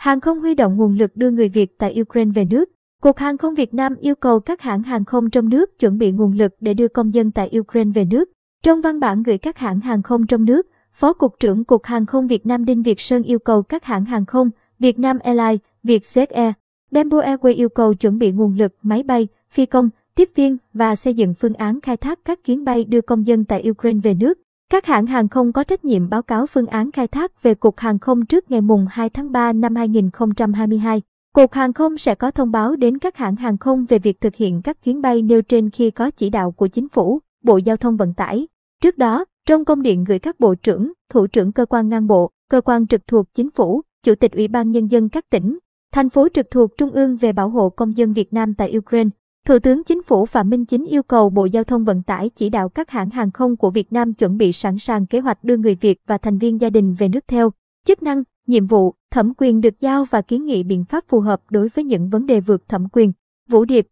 Hàng không huy động nguồn lực đưa người Việt tại Ukraine về nước. Cục Hàng không Việt Nam yêu cầu các hãng hàng không trong nước chuẩn bị nguồn lực để đưa công dân tại Ukraine về nước. Trong văn bản gửi các hãng hàng không trong nước, Phó Cục trưởng Cục Hàng không Việt Nam Đinh Việt Sơn yêu cầu các hãng hàng không Việt Nam Airlines, Vietjet Air, Bamboo Airways yêu cầu chuẩn bị nguồn lực, máy bay, phi công, tiếp viên và xây dựng phương án khai thác các chuyến bay đưa công dân tại Ukraine về nước. Các hãng hàng không có trách nhiệm báo cáo phương án khai thác về Cục Hàng không trước ngày mùng 2 tháng 3 năm 2022. Cục Hàng không sẽ có thông báo đến các hãng hàng không về việc thực hiện các chuyến bay nêu trên khi có chỉ đạo của Chính phủ, Bộ Giao thông Vận tải. Trước đó, trong công điện gửi các bộ trưởng, thủ trưởng cơ quan ngang bộ, cơ quan trực thuộc chính phủ, chủ tịch Ủy ban Nhân dân các tỉnh, thành phố trực thuộc Trung ương về bảo hộ công dân Việt Nam tại Ukraine, Thủ tướng Chính phủ Phạm Minh Chính yêu cầu Bộ Giao thông Vận tải chỉ đạo các hãng hàng không của Việt Nam chuẩn bị sẵn sàng kế hoạch đưa người Việt và thành viên gia đình về nước theo chức năng, nhiệm vụ, thẩm quyền được giao và kiến nghị biện pháp phù hợp đối với những vấn đề vượt thẩm quyền. Vũ Điệp,